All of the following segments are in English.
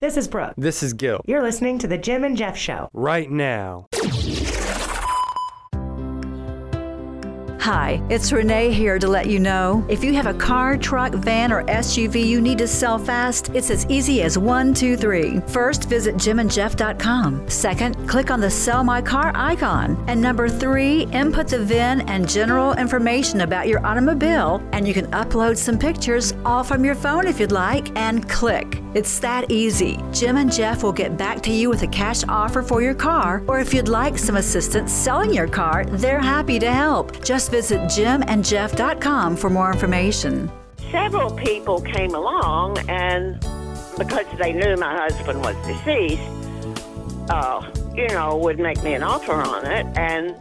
This is Brooke. This is Gil. You're listening to The Jim and Jeff Show. Right now. Hi, it's Renee here to let you know if you have a car, truck, van, or SUV you need to sell fast, it's as easy as one, two, three. First, visit jimandjeff.com. Second, click on the Sell My Car icon. And number three, input the VIN and general information about your automobile, and you can upload some pictures all from your phone if you'd like, and click. It's that easy. Jim and Jeff will get back to you with a cash offer for your car, or if you'd like some assistance selling your car, they're happy to help. Just visit jimandjeff.com for more information. Several people came along, and because they knew my husband was deceased, uh, you know, would make me an offer on it, and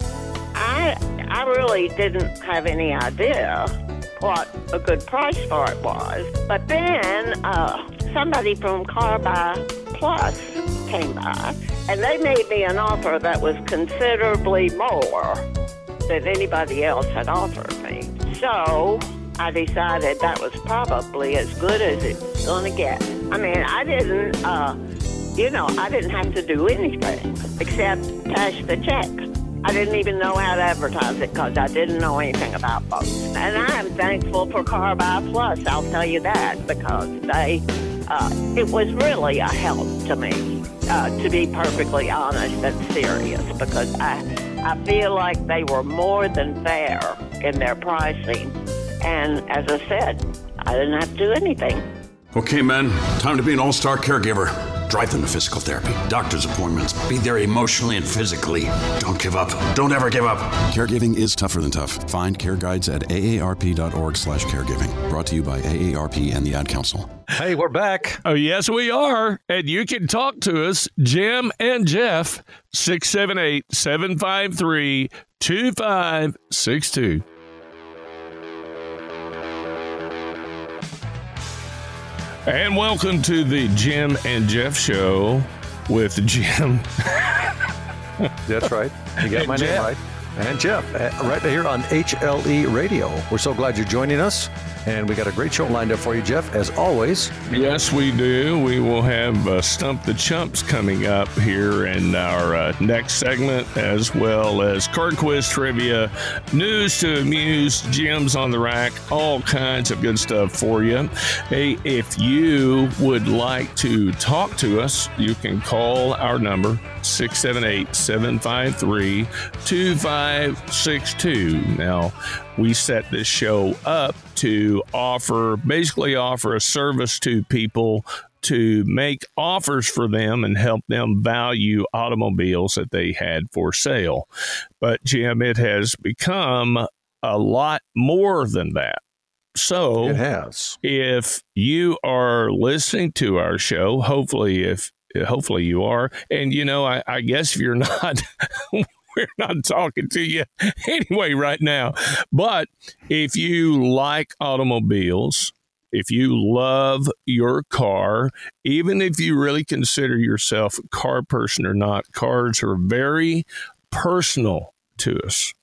I, I really didn't have any idea what a good price for it was. But then uh, somebody from Car Buy Plus came by, and they made me an offer that was considerably more than anybody else had offered me. So I decided that was probably as good as it's going to get. I mean, I didn't, uh, you know, I didn't have to do anything except cash the check. I didn't even know how to advertise it because I didn't know anything about boats. And I am thankful for Car Buy Plus, I'll tell you that, because they, uh, it was really a help to me, uh, to be perfectly honest and serious, because I, I feel like they were more than fair in their pricing. And as I said, I didn't have to do anything. Okay, men, time to be an all star caregiver. Drive them to physical therapy, doctor's appointments, be there emotionally and physically. Don't give up. Don't ever give up. Caregiving is tougher than tough. Find care guides at aarp.org slash caregiving. Brought to you by AARP and the Ad Council. Hey, we're back. Oh, yes, we are. And you can talk to us, Jim and Jeff, 678 753 2562. And welcome to the Jim and Jeff show with Jim. That's right. You got my name right. And Jeff, uh, right here on HLE Radio. We're so glad you're joining us. And we got a great show lined up for you, Jeff, as always. Yes, we do. We will have uh, Stump the Chumps coming up here in our uh, next segment, as well as card quiz trivia, news to amuse, gems on the rack, all kinds of good stuff for you. Hey, if you would like to talk to us, you can call our number 678 753 2562. Now, we set this show up to offer basically offer a service to people to make offers for them and help them value automobiles that they had for sale. But Jim, it has become a lot more than that. So It has. if you are listening to our show, hopefully if hopefully you are, and you know, I, I guess if you're not, we're not talking to you anyway right now. But if you like automobiles, if you love your car, even if you really consider yourself a car person or not, cars are very personal to us.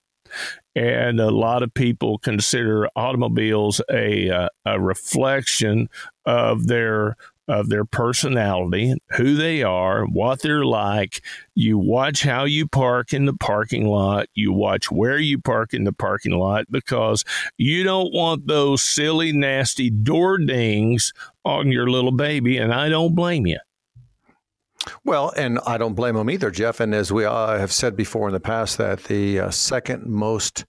And a lot of people consider automobiles a, uh, a reflection of their of their personality, who they are, what they're like. You watch how you park in the parking lot. You watch where you park in the parking lot because you don't want those silly, nasty door dings on your little baby. And I don't blame you. Well, and I don't blame them either, Jeff. And as we uh, have said before in the past, that the uh, second most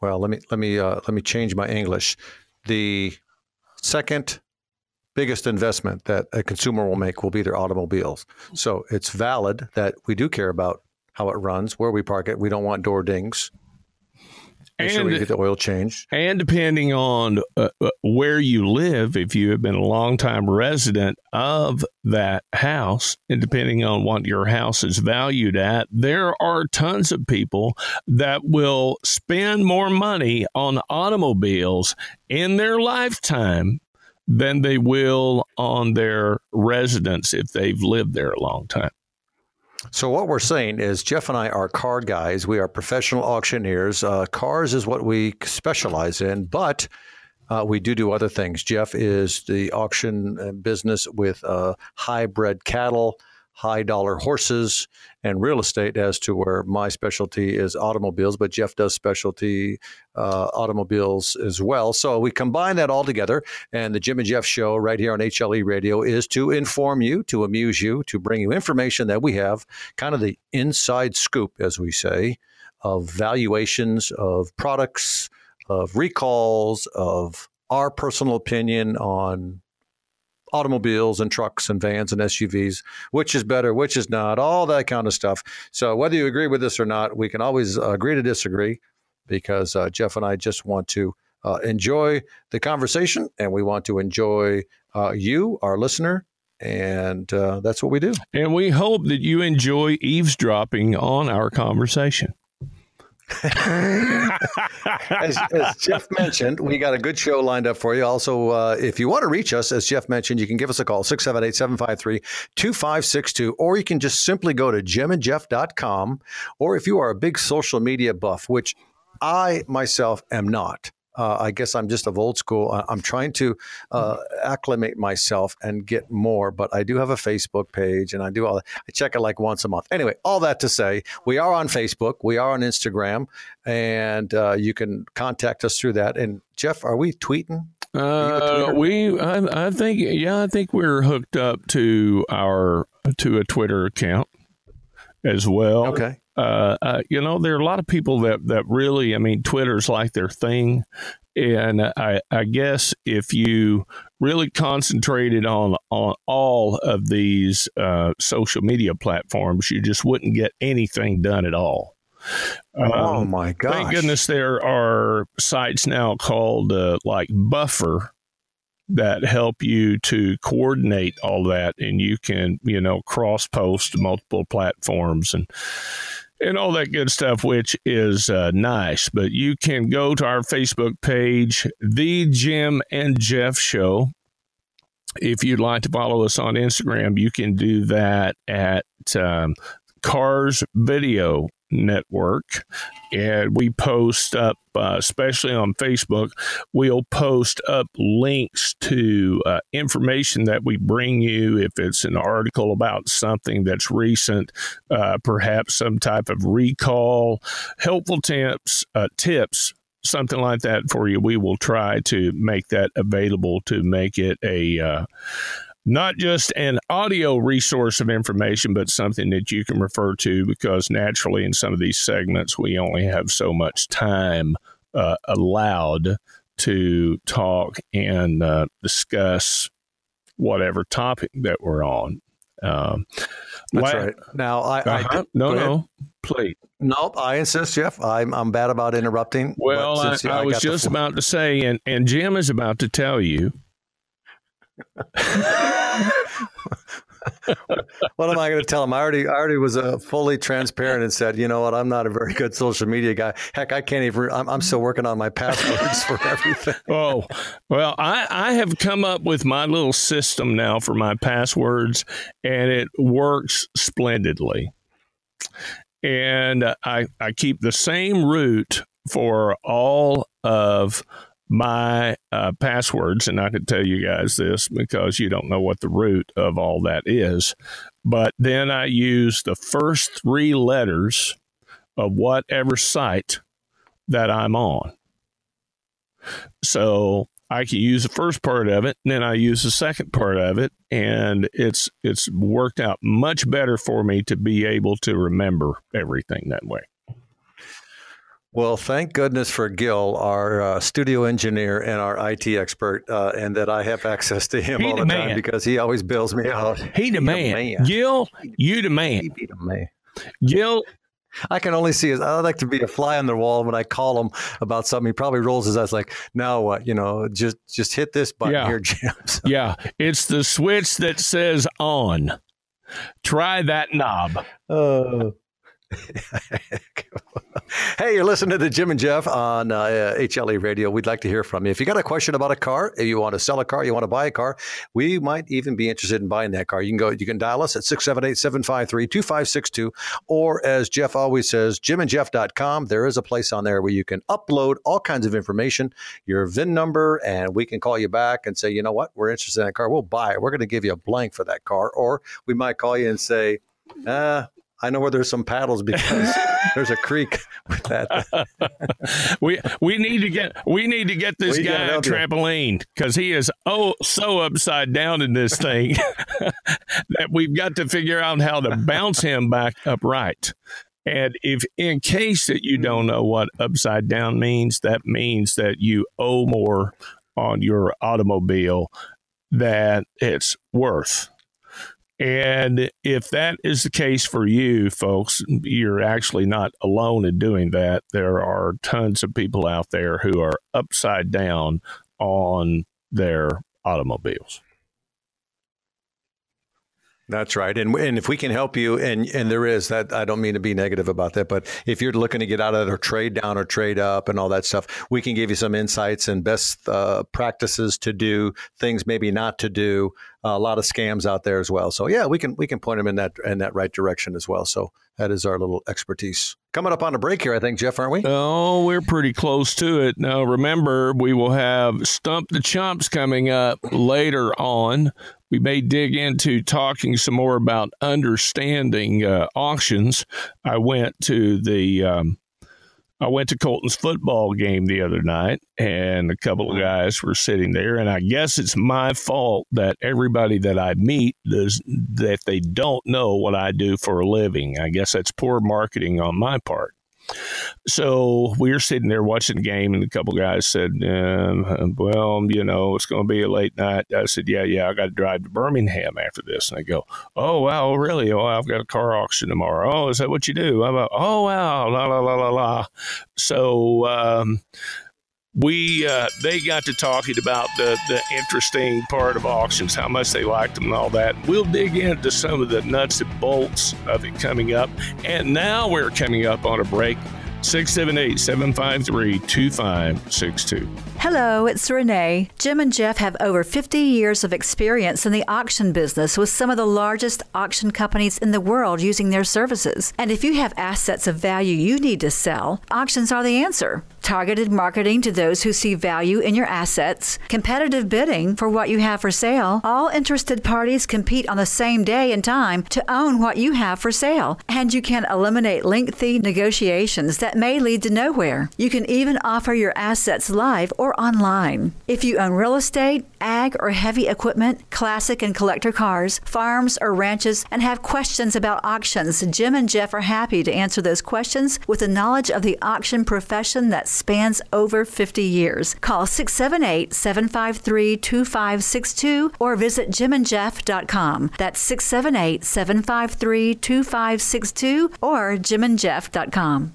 well, let me let me uh, let me change my English. The second biggest investment that a consumer will make will be their automobiles. So it's valid that we do care about how it runs, where we park it. We don't want door dings. Make sure we And- get the oil changed. And depending on uh, uh, where you live, if you have been a longtime resident of that house, and depending on what your house is valued at, there are tons of people that will spend more money on automobiles in their lifetime than they will on their residence if they've lived there a long time. So what we're saying is Jeff and I are car guys. We are professional auctioneers. Uh, cars is what we specialize in, but Uh, we do do other things. Jeff is the auction uh, business with uh, hybrid cattle, high dollar horses, and real estate, as to where my specialty is automobiles. But Jeff does specialty uh, automobiles as well. So we combine that all together. And the Jim and Jeff show right here on HLE Radio is to inform you, to amuse you, to bring you information that we have, kind of the inside scoop, as we say, of valuations of products of recalls, of our personal opinion on automobiles and trucks and vans and SUVs, which is better, which is not, all that kind of stuff. So whether you agree with this or not, we can always agree to disagree because uh, Jeff and I just want to uh, enjoy the conversation and we want to enjoy uh, you, our listener. And uh, that's what we do. And we hope that you enjoy eavesdropping on our conversation. as, as, Jeff mentioned, we got a good show lined up for you. Also, uh, if you want to reach us, as Jeff mentioned, you can give us a call, 678 753 2562, or you can just simply go to jimandjeff.com. Or if you are a big social media buff, which I myself am not, uh, I guess I'm just of old school. I'm trying to uh, acclimate myself and get more, but I do have a Facebook page and I do all that. I check it like once a month. Anyway, all that to say, we are on Facebook, we are on Instagram, and uh, you can contact us through that. And Jeff, are we tweeting? Uh, we, I, I think, yeah, I think we're hooked up to our to a Twitter account as well. Okay. Uh, uh, you know, there are a lot of people that, that really, I mean, Twitter's like their thing. And I, I guess if you really concentrated on, on all of these uh, social media platforms, you just wouldn't get anything done at all. oh um, my god! Thank goodness there are sites now called uh, like Buffer that help you to coordinate all that, and you can you know cross post multiple platforms and and all that good stuff, which is uh, nice. But you can go to our Facebook page, The Jim and Jeff Show. If you'd like to follow us on Instagram, you can do that at um, Cars Video network. And we post up uh, especially on facebook we'll post up links to uh, information that we bring you. If it's an article about something that's recent uh, perhaps some type of recall helpful tips uh, tips something like that for you we will try to make that available to make it a uh, not just an audio resource of information, but something that you can refer to because naturally, in some of these segments, we only have so much time uh, allowed to talk and uh, discuss whatever topic that we're on. Um, That's la- right. Now, I, uh-huh. I no, no, please. Nope, I insist, Jeff. I'm I'm bad about interrupting. Well, I, I, I, was just about to say, and and Jim is about to tell you what am I going to tell him? I already, I already was uh, fully transparent and said, you know what? I'm not a very good social media guy. Heck, I can't even. I'm, I'm still working on my passwords for everything. oh, well, I, I have come up with my little system now for my passwords, and it works splendidly. And I, I keep the same root for all of my uh, passwords, and I could tell you guys this because you don't know what the root of all that is. But then I use the first three letters of whatever site that I'm on. So I can use the first part of it, and then I use the second part of it, and it's it's worked out much better for me to be able to remember everything that way. Well, thank goodness for Gil, our uh, studio engineer and our IT expert, uh, and that I have access to him he all the, time because he always bills me out. He the, he man. man. Gil, you the man. He be the man. Gil, I can only see his. I like to be a fly on the wall when I call him about something. He probably rolls his eyes like, "Now what? You know, just just hit this button yeah. here, Jim." So. Yeah, it's the switch that says on. Try that knob. Uh, hey, you're listening to the Jim and Jeff on uh, HLE Radio. We'd like to hear from you. If you got a question about a car, if you want to sell a car, you want to buy a car, we might even be interested in buying that car. You can go, you can dial us at 678-753-2562 or as Jeff always says, jimandjeff.com. There is a place on there where you can upload all kinds of information, your VIN number, and we can call you back and say, you know what, we're interested in a car. We'll buy it. We're going to give you a blank for that car. Or we might call you and say, uh, I know where there's some paddles because there's a creek with that. we we need to get we need to get this guy a trampoline because he is oh so upside down in this thing that we've got to figure out how to bounce him back upright. And if in case that you don't know what upside down means, that means that you owe more on your automobile than it's worth. And if that is the case for you, folks, you're actually not alone in doing that. There are tons of people out there who are upside down on their automobiles. That's right. And and if we can help you, and and there is that, I don't mean to be negative about that, but if you're looking to get out of that or trade down or trade up and all that stuff, we can give you some insights and best uh, practices to do, things maybe not to do. Uh, a lot of scams out there as well. So yeah, we can we can point them in that in that right direction as well. So that is our little expertise. Coming up on a break here, I think, Jeff, aren't we? Oh, we're pretty close to it. Now, remember, we will have Stump the Chumps coming up later on. We may dig into talking some more about understanding uh, auctions. I went to the um, I went to Colton's football game the other night, and a couple of guys were sitting there, and I guess it's my fault that everybody that I meet does that they don't know what I do for a living. I guess that's poor marketing on my part. So we were sitting there watching the game, and a couple guys said, um, "Well, you know, it's going to be a late night." I said, "Yeah, yeah, I got to drive to Birmingham after this." And they go, "Oh wow, really? Oh, I've got a car auction tomorrow. Oh, is that what you do?" I'm like, "Oh wow, la la la la la." So. Um, we uh, they got to talking about the the interesting part of auctions, how much they liked them, and all that. We'll dig into some of the nuts and bolts of it coming up. And now we're coming up on a break. 678 753 2562. Hello, it's Renee. Jim and Jeff have over 50 years of experience in the auction business with some of the largest auction companies in the world using their services. And if you have assets of value you need to sell, auctions are the answer. Targeted marketing to those who see value in your assets, competitive bidding for what you have for sale. All interested parties compete on the same day and time to own what you have for sale, and you can eliminate lengthy negotiations that may lead to nowhere. You can even offer your assets live or or online. If you own real estate, ag or heavy equipment, classic and collector cars, farms or ranches, and have questions about auctions, Jim and Jeff are happy to answer those questions with the knowledge of the auction profession that spans over 50 years. Call 678 753 2562 or visit jimandjeff.com. That's 678 753 2562 or jimandjeff.com.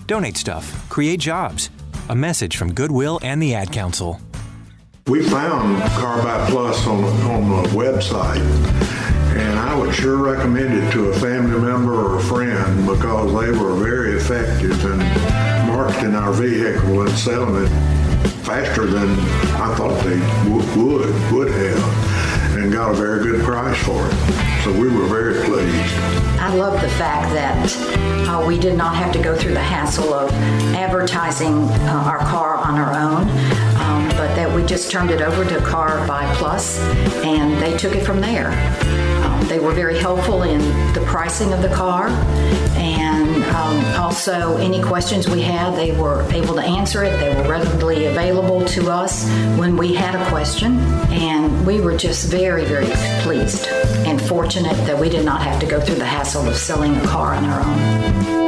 Donate stuff, create jobs. A message from Goodwill and the Ad Council. We found Car Buy Plus on, on the website, and I would sure recommend it to a family member or a friend because they were very effective in marketing our vehicle and selling it faster than I thought they w- would would have, and got a very good price for it. We were very pleased. I love the fact that uh, we did not have to go through the hassle of advertising uh, our car on our own, um, but that we just turned it over to Car Buy Plus and they took it from there. They were very helpful in the pricing of the car and um, also any questions we had, they were able to answer it. They were readily available to us when we had a question, and we were just very, very pleased and fortunate that we did not have to go through the hassle of selling a car on our own.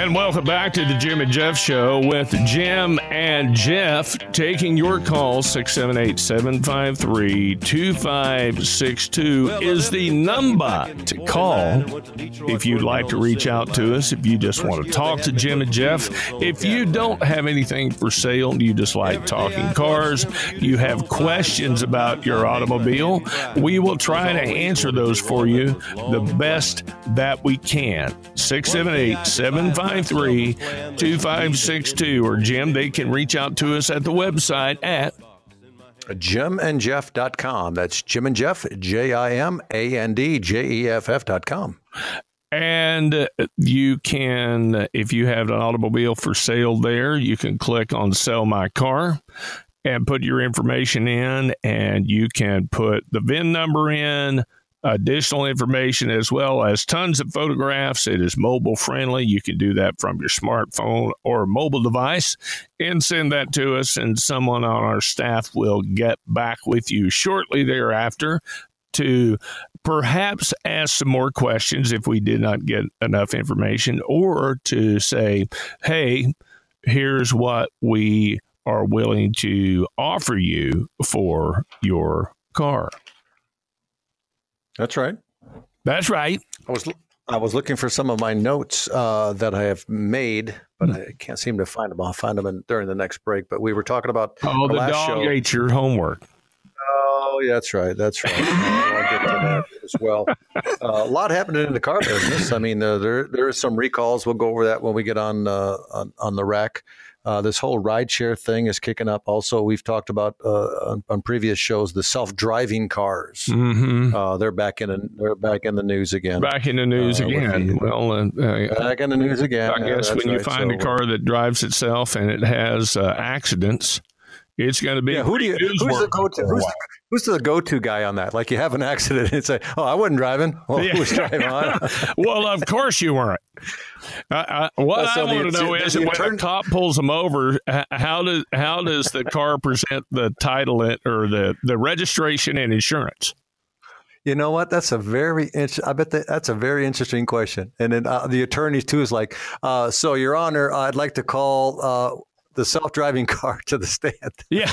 And welcome back to the Jim and Jeff Show with Jim and Jeff taking your call. 678 753 2562 is the number to call if you'd like to reach out to us. If you just want to talk to Jim and Jeff. If you don't have anything for sale, you just like talking cars, you have questions about your automobile, we will try to answer those for you the best that we can. 678 753 2562 or Jim, they can reach out to us at the website at jimandjeff.com. That's Jim and Jeff, J I M A N D J E F F.com. And you can, if you have an automobile for sale there, you can click on Sell My Car and put your information in, and you can put the VIN number in, additional information, as well as tons of photographs. It is mobile friendly. You can do that from your smartphone or mobile device and send that to us, and someone on our staff will get back with you shortly thereafter to perhaps ask some more questions if we did not get enough information, or to say, hey, here's what we are willing to offer you for your car. That's right. That's right. I was I was looking for some of my notes uh, that I have made, but I can't seem to find them. I'll find them in, during the next break. But we were talking about Oh, the last dog show. ate your homework. Oh, yeah, that's right. That's right. I'll get to that as well. Uh, a lot happening in the car business. I mean, uh, there there is some recalls. We'll go over that when we get on uh, on, on the rack. Uh, this whole rideshare thing is kicking up. Also, we've talked about uh, on, on previous shows the self-driving cars. Mm-hmm. Uh, they're back in they're back in the news again. Back in the news Uh, again. the- well, uh, Back in the news again. I guess that's when you right. find So, a car that drives itself and it has uh, accidents, it's going to be Yeah, who do you? Who's the go-to? Who's the, who's the go-to guy on that? Like you have an accident and say, "Oh, I wasn't driving." Well, Yeah. was driving well, of course you weren't. I, I, what Uh, so I want to know is when attorney- a cop pulls them over, how does how does the car present the title it- or the, the registration and insurance? You know what? That's a very. int- I bet that, that's a very interesting question. And then uh, the attorney too is like, uh, "So, Your Honor, I'd like to call uh, the self-driving car to the stand." Yeah,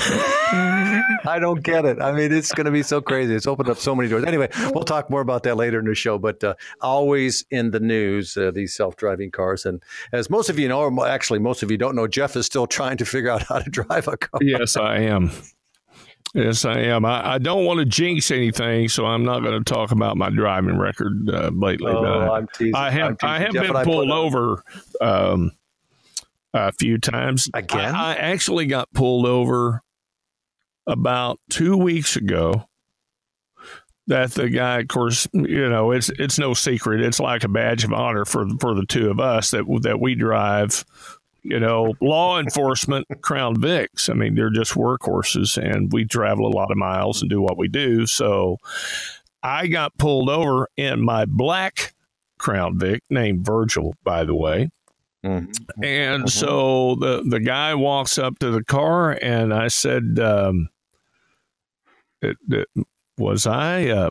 I don't get it. I mean, it's going to be so crazy. It's opened up so many doors. Anyway, we'll talk more about that later in the show. But uh, always in the news, uh, these self-driving cars. And as most of you know, or actually most of you don't know, Jeff is still trying to figure out how to drive a car. yes, I am. Yes, I am. I, I don't want to jinx anything, so I'm not going to talk about my driving record uh, lately. Oh, I- I'm teasing. I have. I have Jeff been pulled over um, a few times. Again? I, I actually got pulled over about two weeks ago. That the guy, of course, you know, it's it's no secret. It's like a badge of honor for for the two of us that that we drive. You know, law enforcement, Crown Vics. I mean, they're just workhorses, and we travel a lot of miles and do what we do. So, I got pulled over in my black Crown Vic, named Virgil, by the way. Mm-hmm. And so the the guy walks up to the car, and I said, um, it, it- "Was I uh,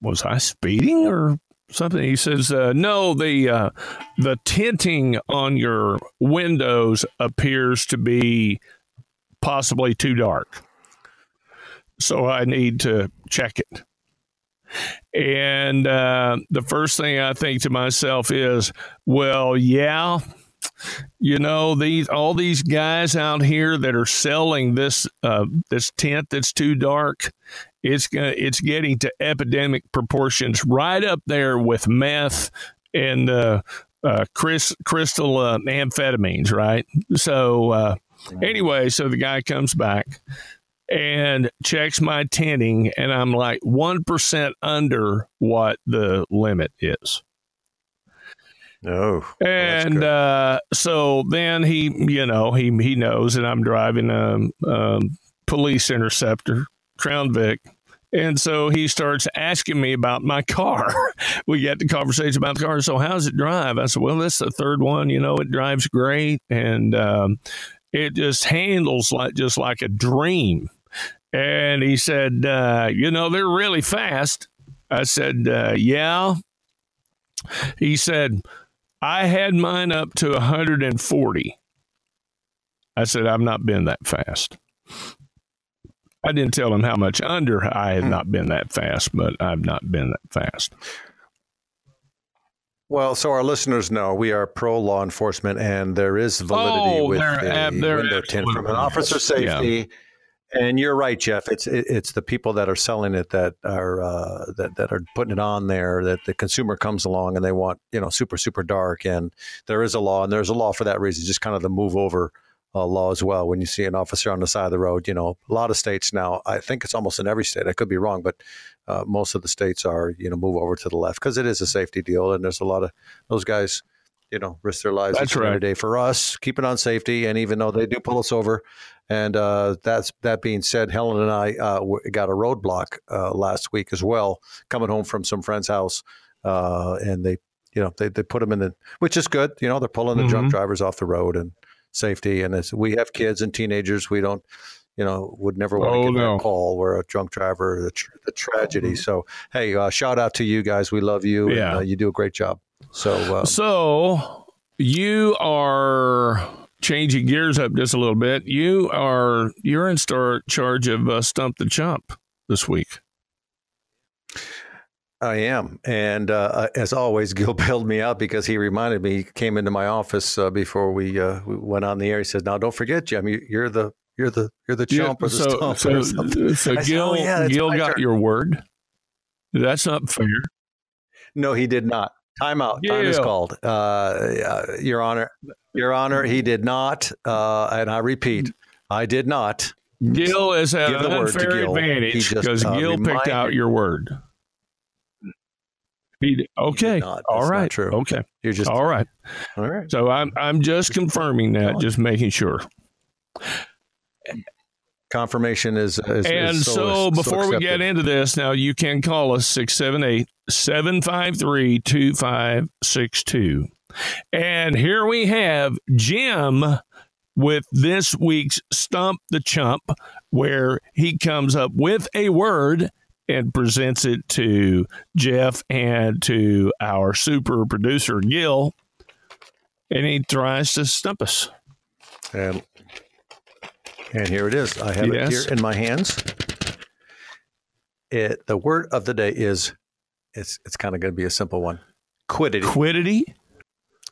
was I speeding or something?" He says, uh, "No, the uh, the tinting on your windows appears to be possibly too dark, so I need to check it." And uh, the first thing I think to myself is, well, yeah, you know these all these guys out here that are selling this uh, this tent that's too dark. It's gonna, it's getting to epidemic proportions, right up there with meth and uh, uh, Chris, crystal uh, amphetamines, right? So uh, anyway, so the guy comes back and checks my tinting, and I'm like one percent under what the limit is. No. Oh, and uh, so then he, you know, he he knows that I'm driving a, a police interceptor, Crown Vic, and so he starts asking me about my car. we get the conversation about the car. So how's it drive? I said, well, this is the third one. You know, it drives great, and um, it just handles like just like a dream. And he said, uh, you know, they're really fast. I said, uh, yeah. He said, I had mine up to 140. I said, I've not been that fast. I didn't tell him how much under I had not been that fast, but I've not been that fast. Well, so our listeners know we are pro law enforcement, and there is validity Oh, with the ab- window tint from an officer safety. And you're right, Jeff. It's it's the people that are selling it that are uh, that that are putting it on there. That the consumer comes along and they want you know super super dark. And there is a law, and there's a law for that reason. Just kind of the move over uh, law as well. When you see an officer on the side of the road, you know a lot of states now. I think it's almost in every state. I could be wrong, but uh, most of the states are you know move over to the left because it is a safety deal, and there's a lot of those guys you know risk their lives. That's right. day for us. Keep it on safety. And even though they do pull us over and uh, that's that being said helen and i uh, w- got a roadblock uh, last week as well coming home from some friend's house uh, and they you know they, they put them in the which is good you know they're pulling the drunk Mhm. drivers off the road and safety. And it's, we have kids and teenagers. We don't you know would never want to Oh, get no. that call. Where a drunk driver the, tr- the tragedy. So hey uh, shout out to you guys. We love you Yeah. and, uh, you do a great job so uh, So you are changing gears up just a little bit. You are you're in star charge of uh, Stump the Chump this week. I am. And uh, as always, Gil bailed me out because he reminded me, he came into my office uh, before we, uh, we went on the air. He says, now don't forget, Jim, you, you're the, you're the, you're the Yeah, chump or the so stump so, or something. so I said, Gil "Oh, yeah, Gil got turn." your word. That's not fair. No, he did not. Time out. Time is called. Uh, Your Honor, Your Honor, he did not. Uh, and I repeat, I did not. Gil is Give an the word to unfair. Advantage because uh, Gil picked out your word. He okay. not. All not true. Okay. You're just, All right. all right. So I'm I'm just confirming that, just making sure. Confirmation is, is and is so, so, before we get into this, now you can call us 678 753 2562. And here we have Jim with this week's Stump the Chump, where he comes up with a word and presents it to Jeff and to our super producer, Gil. And he tries to stump us. And and here it is. I have Yes. it here in my hands. It the word of the day is it's it's kind of going to be a simple one. Quiddity. Quiddity.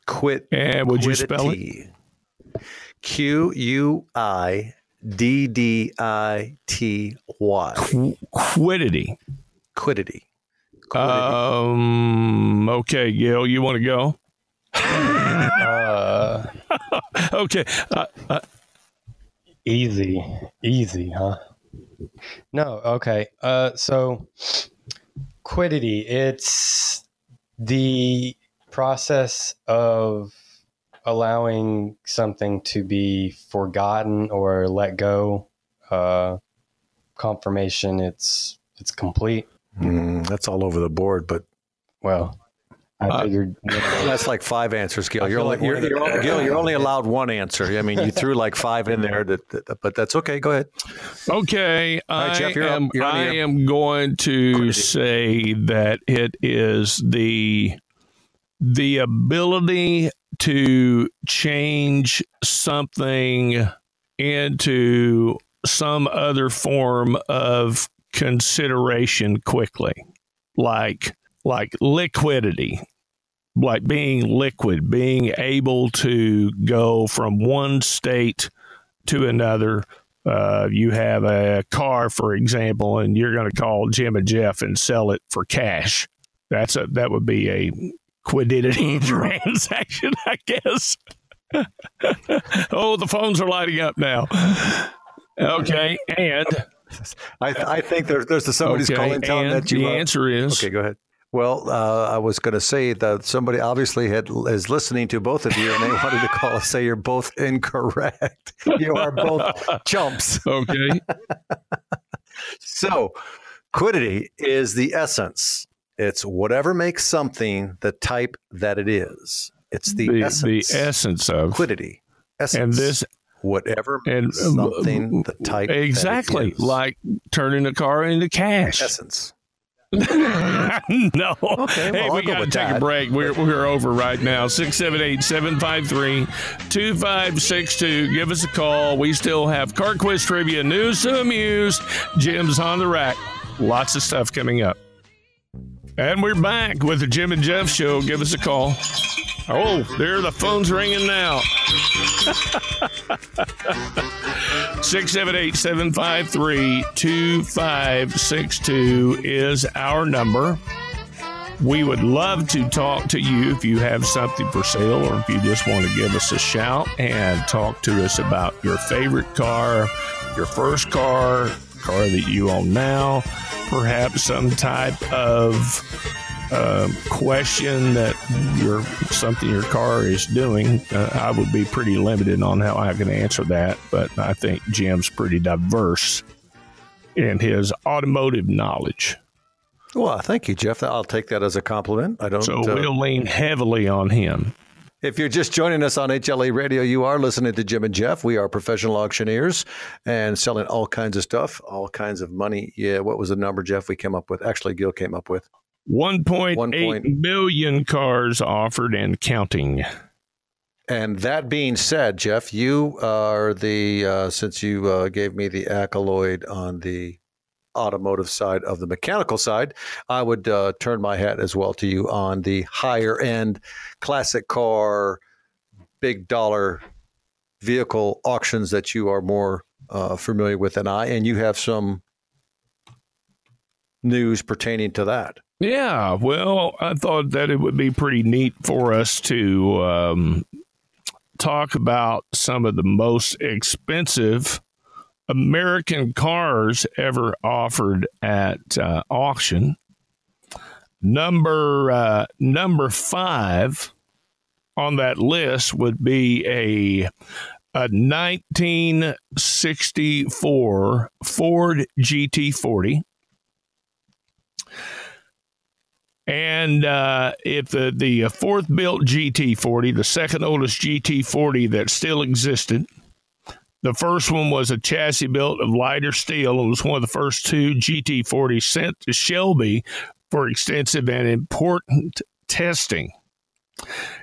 Quit. And would you spell it? quiddity. Q U I D D I T Y. Quiddity. Quiddity. Um. Okay, Gil, you want to go? Uh, Okay. Uh, uh, easy, easy, huh? No, okay. Uh, so quiddity, it's the process of allowing something to be forgotten or let go. Uh, confirmation, it's it's complete. Mm, that's all over the board, but Well, I Uh, that's like five answers, Gil. You're only, like you're, one of you're, Gil, you're only allowed one answer. I mean, you threw like five in there, that, that- but that's okay. Go ahead. okay. right, I Jeff, you're up. am. You're I am going to Quiddity. say that it is the the ability to change something into some other form of consideration quickly, like like liquidity like being liquid, being able to go from one state to another. Uh, you have a car, for example, and you're going to call Jim and Jeff and sell it for cash. That's a that would be a quiddity transaction, I guess. oh, the phones are lighting up now. Okay, and I, I think there's there's somebody's Okay, calling telling that you. the uh, answer is- okay. Go ahead. Well, uh, I was going to say that somebody obviously had is listening to both of you, and they wanted to call and say you're both incorrect. You are both chumps. okay, So, quiddity is the essence. It's whatever makes something the type that it is. It's the, the essence. the essence of quiddity. Essence. and this whatever and makes something the type that it exactly like turning a car into cash. essence. no. Okay, well, hey, I'll we go got to take a break. We're, we're over right now. 678 753 2562. Give us a call. We still have car quiz trivia, news to amuse, Jim's on the rack. Lots of stuff coming up. And we're back with the Jim and Jeff show. Give us a call. Oh, there the phone's ringing now. 678 753 2562 is our number. We would love to talk to you if you have something for sale or if you just want to give us a shout and talk to us about your favorite car, your first car, car that you own now, perhaps some type of um, question that your something your car is doing, uh, I would be pretty limited on how I can answer that. But I think Jim's pretty diverse in his automotive knowledge, Well, thank you, Jeff. I'll take that as a compliment. I don't. so uh, we'll lean heavily on him. If you're just joining us on HLE Radio, you are listening to Jim and Jeff. We are professional auctioneers and selling all kinds of stuff, all kinds of money. Yeah, what was the number, Jeff? We came up with. Actually, Gil came up with. 1.8 One point- million cars offered and counting. And that being said, Jeff, you are the uh, since you uh, gave me the accolade on the automotive side of the mechanical side, I would uh, turn my hat as well to you on the higher end classic car, big dollar vehicle auctions that you are more uh, familiar with than I, and you have some news pertaining to that. Yeah, well, I thought that it would be pretty neat for us to um, talk about some of the most expensive American cars ever offered at uh, auction. Number uh, number five on that list would be a a 1964 Ford GT40. And uh, if the the fourth built GT40, the second oldest GT40 that still existed, the first one was a chassis built of lighter steel. It was one of the first two GT40s sent to Shelby for extensive and important testing.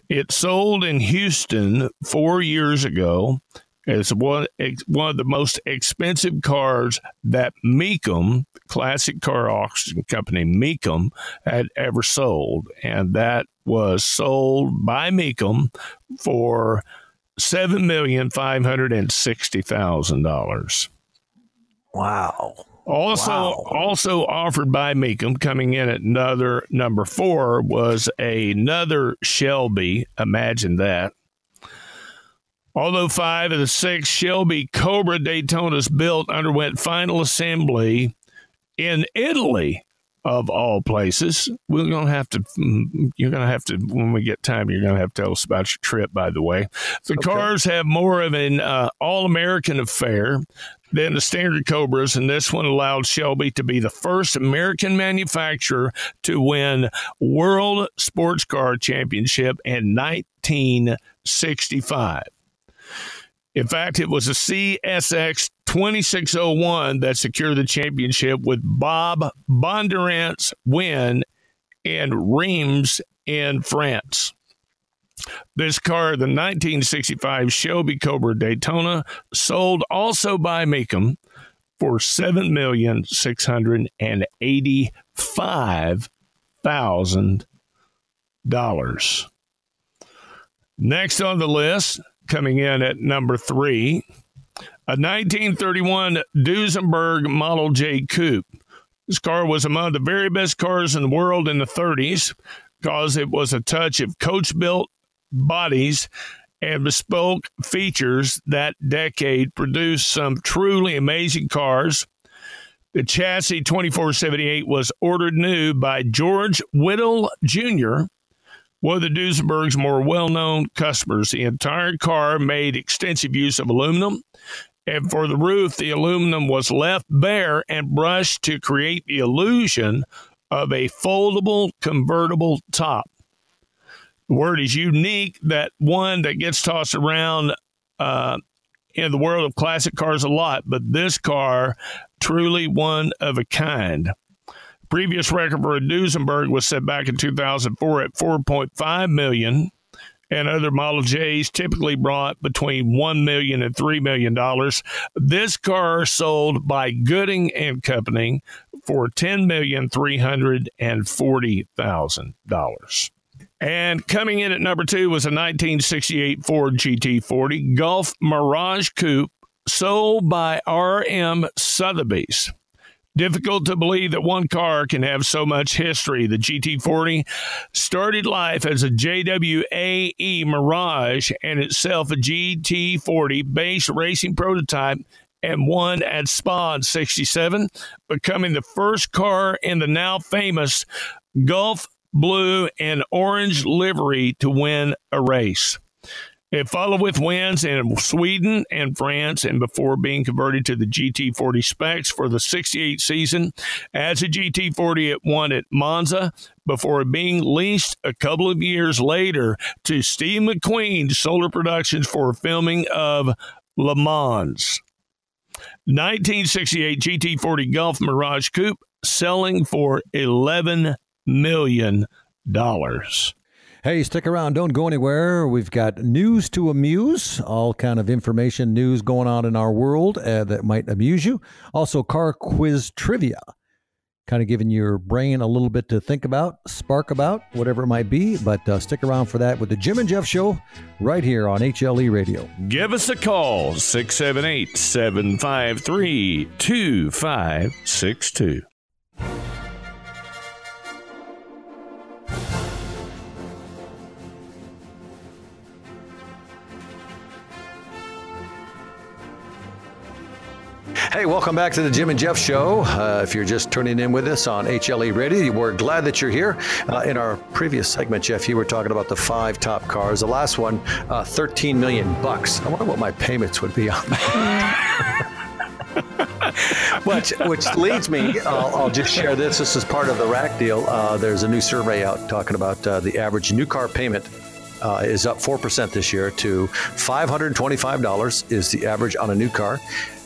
It sold in Houston four years ago as one one of the most expensive cars that Mecum, classic car auction company Mecum, had ever sold, and that was sold by Mecum for seven million five hundred and sixty thousand dollars. Wow. Also, Wow. also offered by Mecum, coming in at another number four, was another Shelby. Imagine that. Although five of the six Shelby Cobra Daytonas built underwent final assembly in Italy, of all places, we're gonna have to. mm, You're gonna have to when we get time. You're gonna have to tell us about your trip. By the way, the cars have more of an uh, all-American affair than the standard Cobras, and this one allowed Shelby to be the first American manufacturer to win World Sports Car Championship in 1965. In fact, it was a CSX 2601 that secured the championship with Bob Bondurant's win in Reims in France. This car, the 1965 Shelby Cobra Daytona, sold also by Mecum for seven million six hundred and eighty-five thousand dollars. Next on the list, coming in at number three, a 1931 Duesenberg Model J Coupe. This car was among the very best cars in the world in the 30s. because it was a touch of coach built bodies and bespoke features that decade produced some truly amazing cars. The chassis 2478 was ordered new by George Whittell Jr., one of the Duesenberg's more well known customers. The entire car made extensive use of aluminum, and for the roof, the aluminum was left bare and brushed to create the illusion of a foldable convertible top. The word is unique, that one that gets tossed around uh, in the world of classic cars a lot, but this car truly one of a kind. Previous record for a Duesenberg was set back in 2004 at 4.5 million, and other Model J's typically brought between one million and three million dollars. This car sold by Gooding and Company for ten million three hundred and coming in at number two was a 1968 Ford GT40 Gulf Mirage Coupe sold by RM Sotheby's. Difficult to believe that one car can have so much history. The GT40 started life as a JWAE Mirage and itself a GT40 base racing prototype and won at Spa in 67, becoming the first car in the now famous Gulf blue, and orange livery to win a race. It followed with wins in Sweden and France, and before being converted to the GT40 specs for the 68 season. As a GT40, it won at Monza before being leased a couple of years later to Steve McQueen Solar Productions for filming of Le Mans. 1968 GT40 Gulf Mirage Coupe selling for 11 million dollars. Hey, stick around. Don't go anywhere. We've got news to amuse, all kind of information, news going on in our world uh, that might amuse you. Also, car quiz trivia, kind of giving your brain a little bit to think about, spark about, whatever it might be. But uh, stick around for that with the Jim and Jeff Show right here on HLE Radio. Give us a call, 678 753 2562. Hey, welcome back to the Jim and Jeff Show. Uh, if you're just tuning in with us on HLE Radio, we're glad that you're here. Uh, in our previous segment, Jeff, you were talking about the five top cars. The last one, uh, 13 million bucks. I wonder what my payments would be on that. which, which leads me, I'll, I'll, just share this. This is part of the rack deal. Uh, there's a new survey out talking about uh, the average new car payment uh, is up 4% this year to $525 is the average on a new car.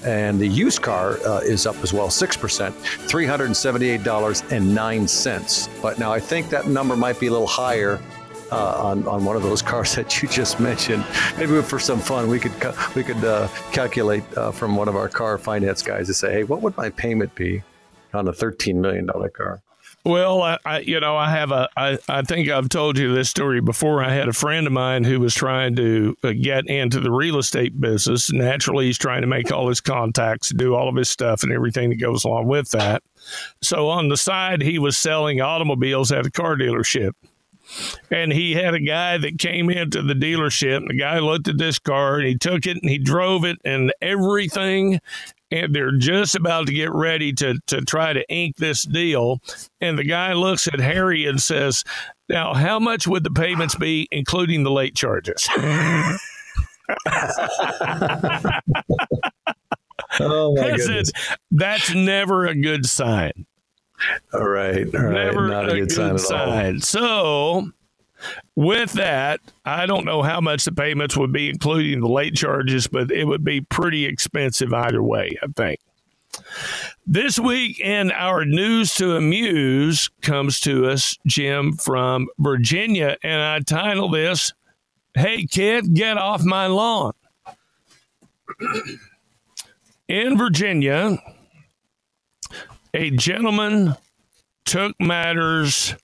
And the used car uh, is up as well, 6%, $378.09. But now I think that number might be a little higher uh, on, on one of those cars that you just mentioned. Maybe for some fun, we could we could uh, calculate uh, from one of our car finance guys to say, hey, what would my payment be on a $13 million car? Well, I, I, you know, I have a, I, I think I've told you this story before. I had a friend of mine who was trying to uh, get into the real estate business. Naturally, he's trying to make all his contacts, do all of his stuff, and everything that goes along with that. So on the side, he was selling automobiles at a car dealership. And he had a guy that came into the dealership. And the guy looked at this car and he took it and he drove it and everything and they're just about to get ready to to try to ink this deal. And the guy looks at Harry and says, "Now, how much would the payments be, including the late charges?" oh my goodness. That's never a good sign. All right, all right. Never not a, a good, good sign, sign. So with that, I don't know how much the payments would be, including the late charges, but it would be pretty expensive either way, I think. This week in our news to amuse comes to us, Jim, from Virginia, and I title this, Hey Kid, Get Off My Lawn. in Virginia, a gentleman took matters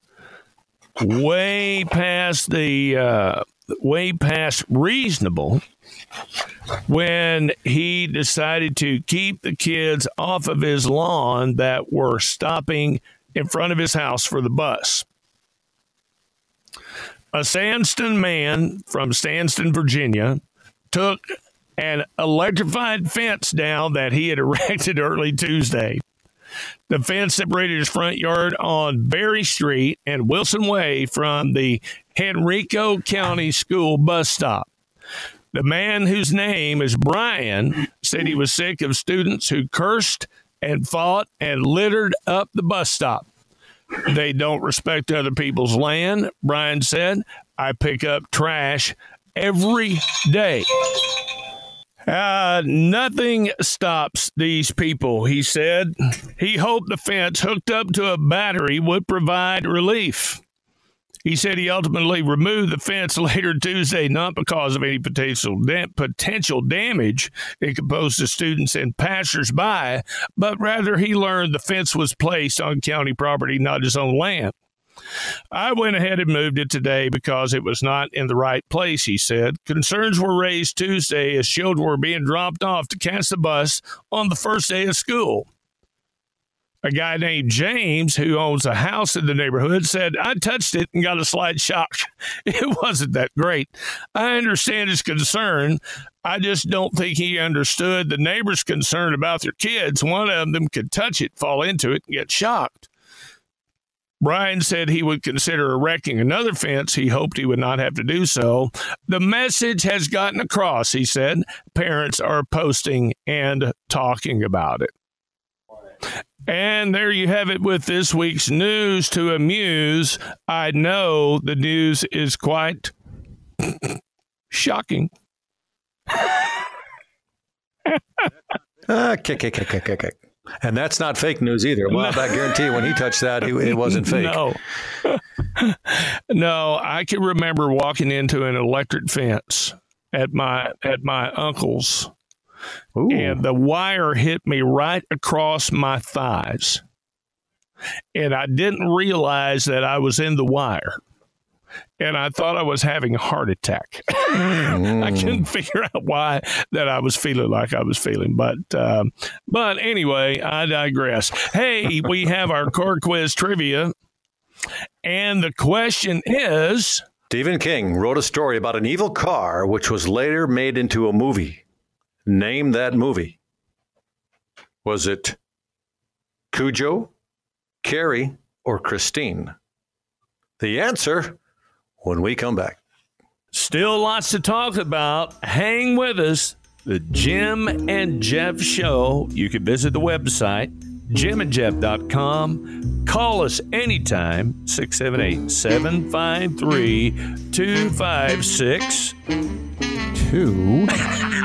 way past the uh, way past reasonable when he decided to keep the kids off of his lawn that were stopping in front of his house for the bus. a Sandston man from Sandston, Virginia, took an electrified fence down that he had erected early Tuesday. The fence separated his front yard on Berry Street and Wilson Way from the Henrico County School bus stop. The man whose name is Brian said he was sick of students who cursed and fought and littered up the bus stop. They don't respect other people's land, Brian said. I pick up trash every day. Uh, nothing stops these people, he said. He hoped the fence hooked up to a battery would provide relief. He said he ultimately removed the fence later Tuesday, not because of any potential da- potential damage it could pose to students and passersby, but rather he learned the fence was placed on county property, not his own land. I went ahead and moved it today because it was not in the right place, he said. Concerns were raised Tuesday as children were being dropped off to catch the bus on the first day of school. A guy named James, who owns a house in the neighborhood, said, I touched it and got a slight shock. It wasn't that great. I understand his concern. I just don't think he understood the neighbor's concern about their kids. One of them could touch it, fall into it, and get shocked. Brian said he would consider erecting another fence. He hoped he would not have to do so. The message has gotten across, he said. Parents are posting and talking about it. And there you have it with this week's news to amuse. I know the news is quite shocking. Ah, kick, kick, kick, kick, kick, kick. And that's not fake news either. Well, I guarantee when he touched that, he, it wasn't fake. No. no, I can remember walking into an electric fence at my at my uncle's, Ooh. and the wire hit me right across my thighs, and I didn't realize that I was in the wire. And I thought I was having a heart attack. I couldn't figure out why that I was feeling like I was feeling, but um, but anyway, I digress. Hey, we have our core quiz trivia, and the question is: Stephen King wrote a story about an evil car which was later made into a movie. Name that movie. Was it Cujo, Carrie, or Christine? The answer when we come back. Still lots to talk about. Hang with us. The Jim and Jeff Show. You can visit the website, jimandjeff.com. Call us anytime, 678 753 256. Two.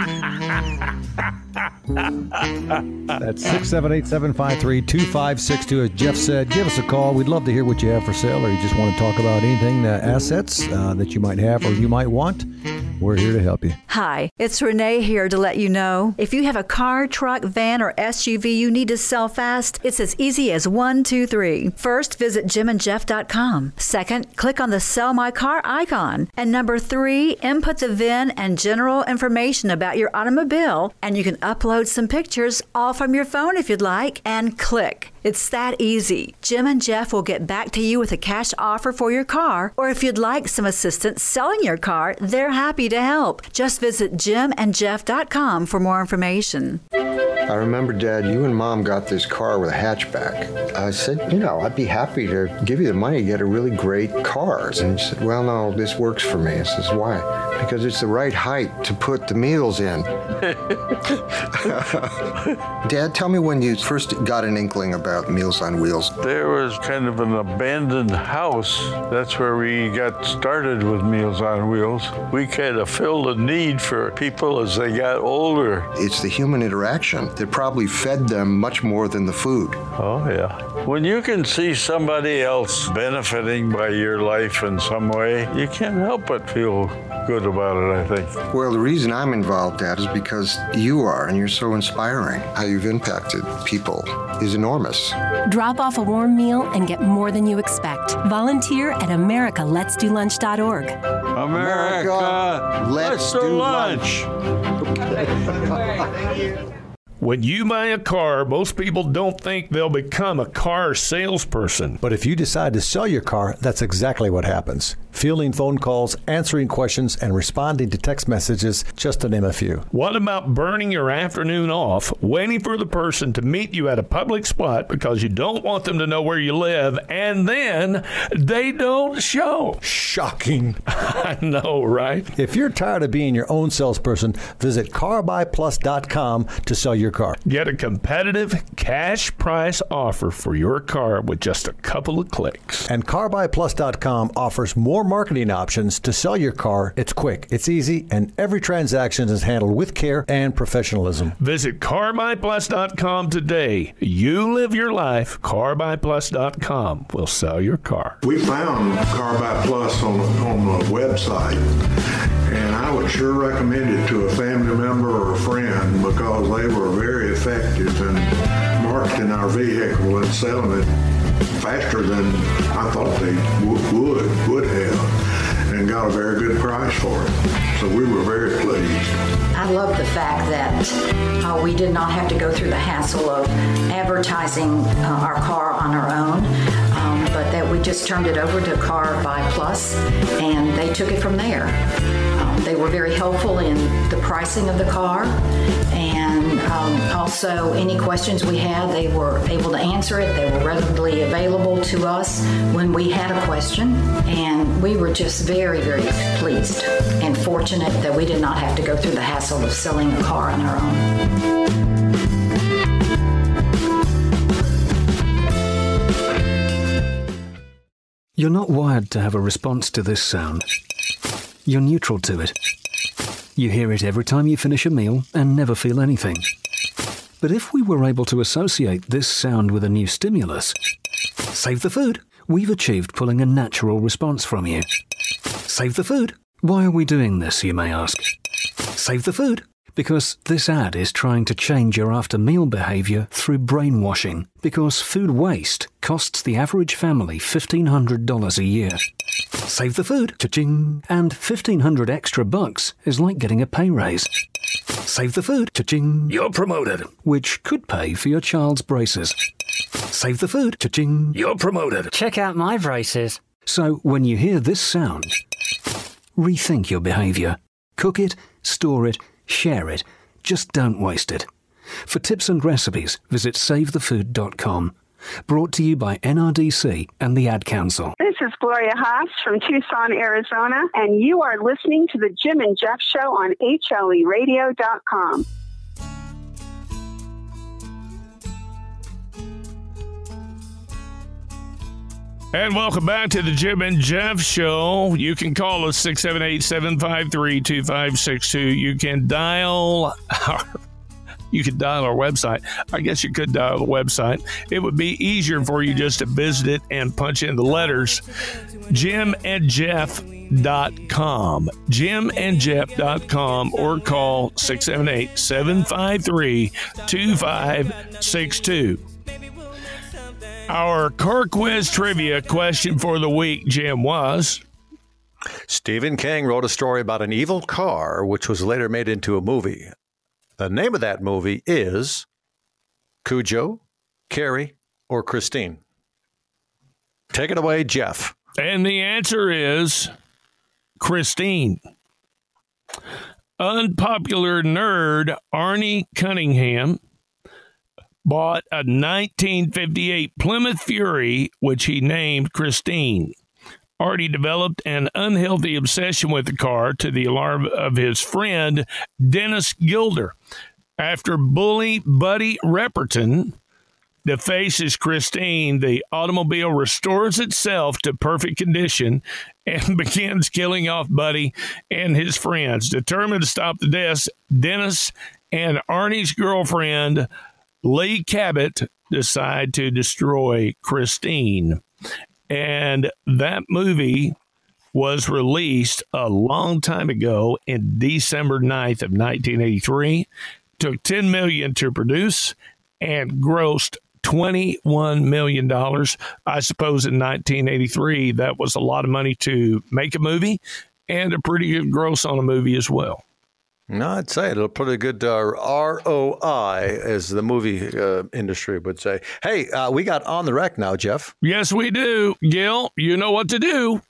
That's 678 753 2562. As Jeff said, give us a call. We'd love to hear what you have for sale or you just want to talk about anything, uh, assets uh, that you might have or you might want. We're here to help you. Hi, it's Renee here to let you know if you have a car, truck, van, or SUV you need to sell fast, it's as easy as one, two, three. First, visit jimandjeff.com. Second, click on the Sell My Car icon. And number three, input the VIN and general information about your automobile, and you can upload some pictures all from your phone if you'd like, and click. It's that easy. Jim and Jeff will get back to you with a cash offer for your car, or if you'd like some assistance selling your car, they're happy to help. Just visit jimandjeff.com for more information. I remember, Dad, you and Mom got this car with a hatchback. I said, you know, I'd be happy to give you the money to get a really great car. And he said, well, no, this works for me. I says, why? Because it's the right height to put the meals in. Dad, tell me when you first got an inkling about Meals on Wheels. There was kind of an abandoned house. That's where we got started with Meals on Wheels. We kind of filled a need for people as they got older. It's the human interaction that probably fed them much more than the food. Oh, yeah. When you can see somebody else benefiting by your life in some way, you can't help but feel good about it, I think. Well, the reason I'm involved, Dad, is because you are, and you're so inspiring. How you've impacted people is enormous. Drop off a warm meal and get more than you expect. Volunteer at americaletsdolunch.org. America, let's, do lunch. When you buy a car, most people don't think they'll become a car salesperson. But if you decide to sell your car, that's exactly what happens. Fielding phone calls, answering questions, and responding to text messages, just to name a few. What about burning your afternoon off waiting for the person to meet you at a public spot because you don't want them to know where you live and then they don't show? Shocking. I know, right? If you're tired of being your own salesperson, visit carbuyplus.com to sell your car. Get a competitive cash price offer for your car with just a couple of clicks. And carbuyplus.com offers more marketing options to sell your car. It's quick, it's easy, and every transaction is handled with care and professionalism. Visit carbuyplus.com today. You live your life. Carbuyplus.com will sell your car. We found Car Buy Plus on, on the website, and I would sure recommend it to a family member or a friend because they were very effective in marketing our vehicle and selling it faster than I thought they w- would would have, and got a very good price for it. So we were very pleased. I love the fact that uh, we did not have to go through the hassle of advertising uh, our car on our own, um, but that we just turned it over to Car Buy Plus, and they took it from there. They were very helpful in the pricing of the car, and um, also any questions we had, they were able to answer it. They were readily available to us when we had a question, and we were just very, very pleased and fortunate that we did not have to go through the hassle of selling a car on our own. You're not wired to have a response to this sound. You're neutral to it. You hear it every time you finish a meal and never feel anything. But if we were able to associate this sound with a new stimulus, save the food, we've achieved pulling a natural response from you. Save the food. Why are we doing this, you may ask? Save the food. Because this ad is trying to change your after meal behavior through brainwashing. Because food waste costs the average family $1,500 a year. Save the food, cha-ching, and 1500 extra bucks is like getting a pay raise. Save the food, cha-ching, you're promoted, which could pay for your child's braces. Save the food, cha-ching, you're promoted. Check out my braces. So when you hear this sound, rethink your behavior. Cook it, store it, share it. Just don't waste it. For tips and recipes, visit savethefood.com. Brought to you by NRDC and the Ad Council. Is Gloria Haas from Tucson, Arizona, and you are listening to the Jim and Jeff Show on HLERadio.com. And welcome back to the Jim and Jeff Show. You can call us 678 753 2562. You can dial our. You could dial our website. I guess you could dial the website. It would be easier for you just to visit it and punch in the letters Jim and Jeff. Dot com Jim jimandjeff.com. Jimandjeff.com or call 678 753 2562. Our car quiz trivia question for the week, Jim, was Stephen King wrote a story about an evil car, which was later made into a movie. The name of that movie is Cujo, Carrie, or Christine. Take it away, Jeff. And the answer is Christine. Unpopular nerd Arnie Cunningham bought a 1958 Plymouth Fury, which he named Christine. Artie developed an unhealthy obsession with the car to the alarm of his friend Dennis Guilder. After bully Buddy Repperton defaces Christine, the automobile restores itself to perfect condition and begins killing off Buddy and his friends. Determined to stop the deaths, Dennis and Arnie's girlfriend Lee Cabot decide to destroy Christine. And that movie was released a long time ago in December 9th of 1983. Took 10 million to produce and grossed 21 million dollars. I suppose in 1983 that was a lot of money to make a movie and a pretty good gross on a movie as well. No, I'd say it'll put a good uh, ROI, as the movie uh, industry would say. Hey, uh, we got on the rec now, Jeff. Yes, we do. Gil, you know what to do.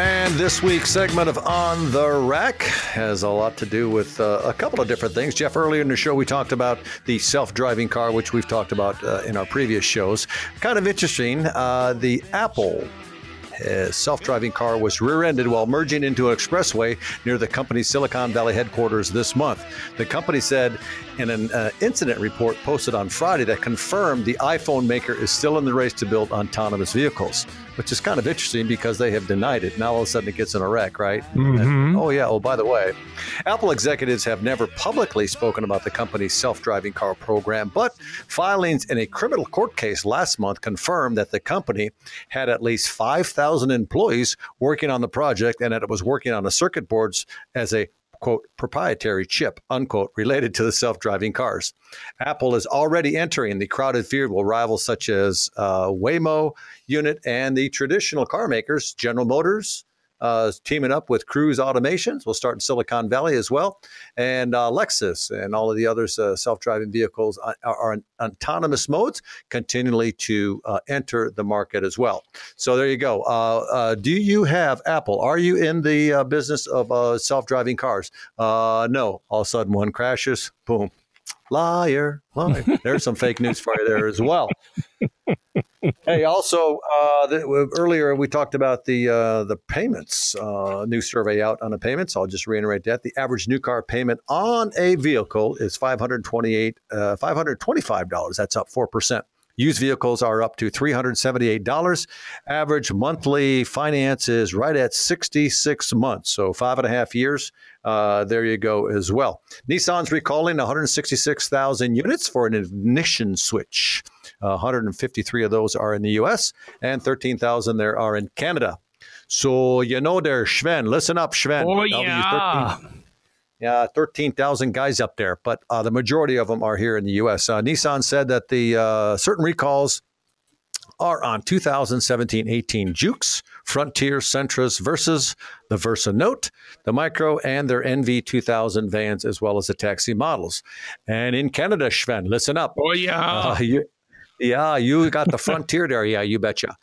And this week's segment of On the Rack has a lot to do with uh, a couple of different things. Jeff, earlier in the show, we talked about the self driving car, which we've talked about uh, in our previous shows. Kind of interesting. Uh, the Apple uh, self driving car was rear ended while merging into an expressway near the company's Silicon Valley headquarters this month. The company said in an uh, incident report posted on Friday that confirmed the iPhone maker is still in the race to build autonomous vehicles, which is kind of interesting because they have denied it. Now all of a sudden it gets in a wreck, right? And- oh, yeah. Oh, by the way, Apple executives have never publicly spoken about the company's self driving car program, but filings in a criminal court case last month confirmed that the company had at least 5,000 employees working on the project and that it was working on the circuit boards as a quote proprietary chip unquote related to the self-driving cars. Apple is already entering the crowded field with rivals such as uh, waymo unit and the traditional car makers general motors uh, teaming up with Cruise Automations. We'll start in Silicon Valley as well, and uh, Lexus and all of the others uh, self-driving vehicles are, are in autonomous modes, continually to uh, enter the market as well. So there you go. Uh, uh, do you have Apple? Are you in the uh, business of uh, self-driving cars? Uh, no. All of a sudden, one crashes. Boom. Liar, liar. There's some fake news for you there as well. hey, also uh, the, earlier we talked about the uh, the payments. Uh, new survey out on the payments. I'll just reiterate that the average new car payment on a vehicle is five hundred twenty eight uh, five hundred twenty five dollars. That's up four percent. Used vehicles are up to $378. Average monthly finance is right at 66 months, so five and a half years. Uh, there you go as well. Nissan's recalling 166,000 units for an ignition switch. Uh, 153 of those are in the U.S. and 13,000 there are in Canada. So you know there, Sven. Listen up, Sven. Oh, W13. Yeah. Yeah, 13,000 guys up there, but uh, the majority of them are here in the U.S. Uh, Nissan said that the uh, certain recalls are on 2017-18 Jukes, Frontier, Sentras versus the Versa Note, the Micra, and their NV 2000 vans, as well as the taxi models. And in Canada, Sven, listen up. Oh, yeah. Uh, you, yeah, you got the Frontier there. Yeah, you betcha.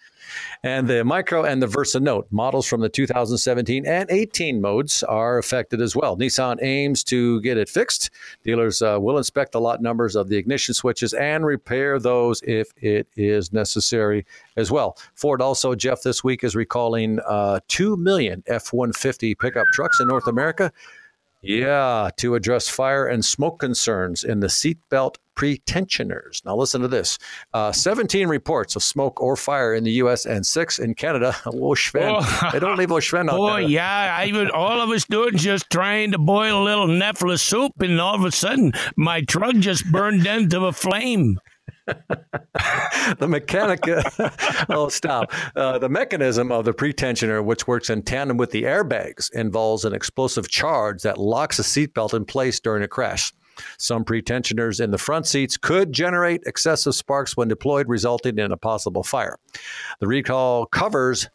And the Micra and the Versa Note models from the 2017 and 18 modes are affected as well. Nissan aims to get it fixed. Dealers uh, will inspect the lot numbers of the ignition switches and repair those if it is necessary as well. Ford also, Jeff, this week is recalling uh, 2 million F 150 pickup trucks in North America. Yeah, to address fire and smoke concerns in the seatbelt pretensioners. Now, listen to this uh, 17 reports of smoke or fire in the U.S. and six in Canada. Oh. Oh. They don't leave oh, Sven out Oh there. yeah, I was, all I was doing just trying to boil a little Nefla soup, and all of a sudden my truck just burned into a flame. the mechanic oh stop. Uh, the mechanism of the pretensioner which works in tandem with the airbags involves an explosive charge that locks a seatbelt in place during a crash. Some pretensioners in the front seats could generate excessive sparks when deployed resulting in a possible fire. The recall covers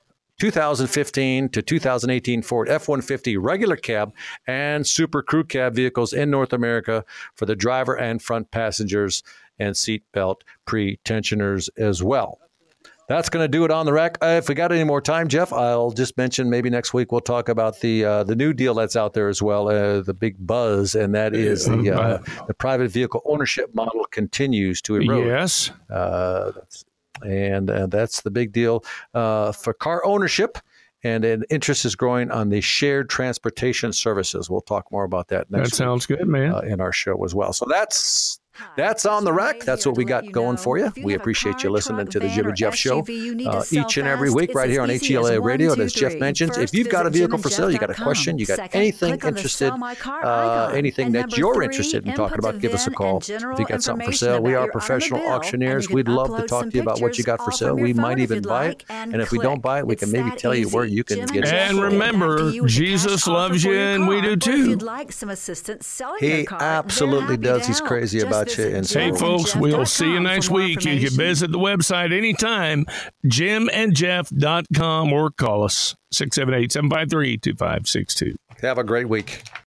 2015 to 2018 Ford F 150 regular cab and Super Crew Cab vehicles in North America for the driver and front passengers and seatbelt pretensioners as well. That's going to do it on the rack. Uh, if we got any more time, Jeff, I'll just mention maybe next week we'll talk about the uh, the new deal that's out there as well, uh, the big buzz, and that is the uh, the private vehicle ownership model continues to erode. Yes. Uh, that's, and uh, that's the big deal uh, for car ownership. And an interest is growing on the shared transportation services. We'll talk more about that next. That sounds good, man. In our show as well. So that's that's on the rack. That's what we got going for you. We appreciate you listening to the Jim and Jeff show uh, each and every week right here on HLE Radio. And as Jeff mentioned, if you've got a vehicle for sale, you got a question, you got anything interested, uh, anything that you're interested in talking about, give us a call. If you got something for sale, we are professional auctioneers. We'd love to talk to you about what you got for sale. We might even buy it, and if we don't buy it, we can maybe tell you where you can get it. And remember, Jesus loves you, and we do too. like some assistance selling He your car, they're absolutely does. He's crazy about got you in Hey, folks, we'll see you next week. You can visit the website anytime, jimandjeff.com, or call us 678 753 2562. Have a great week.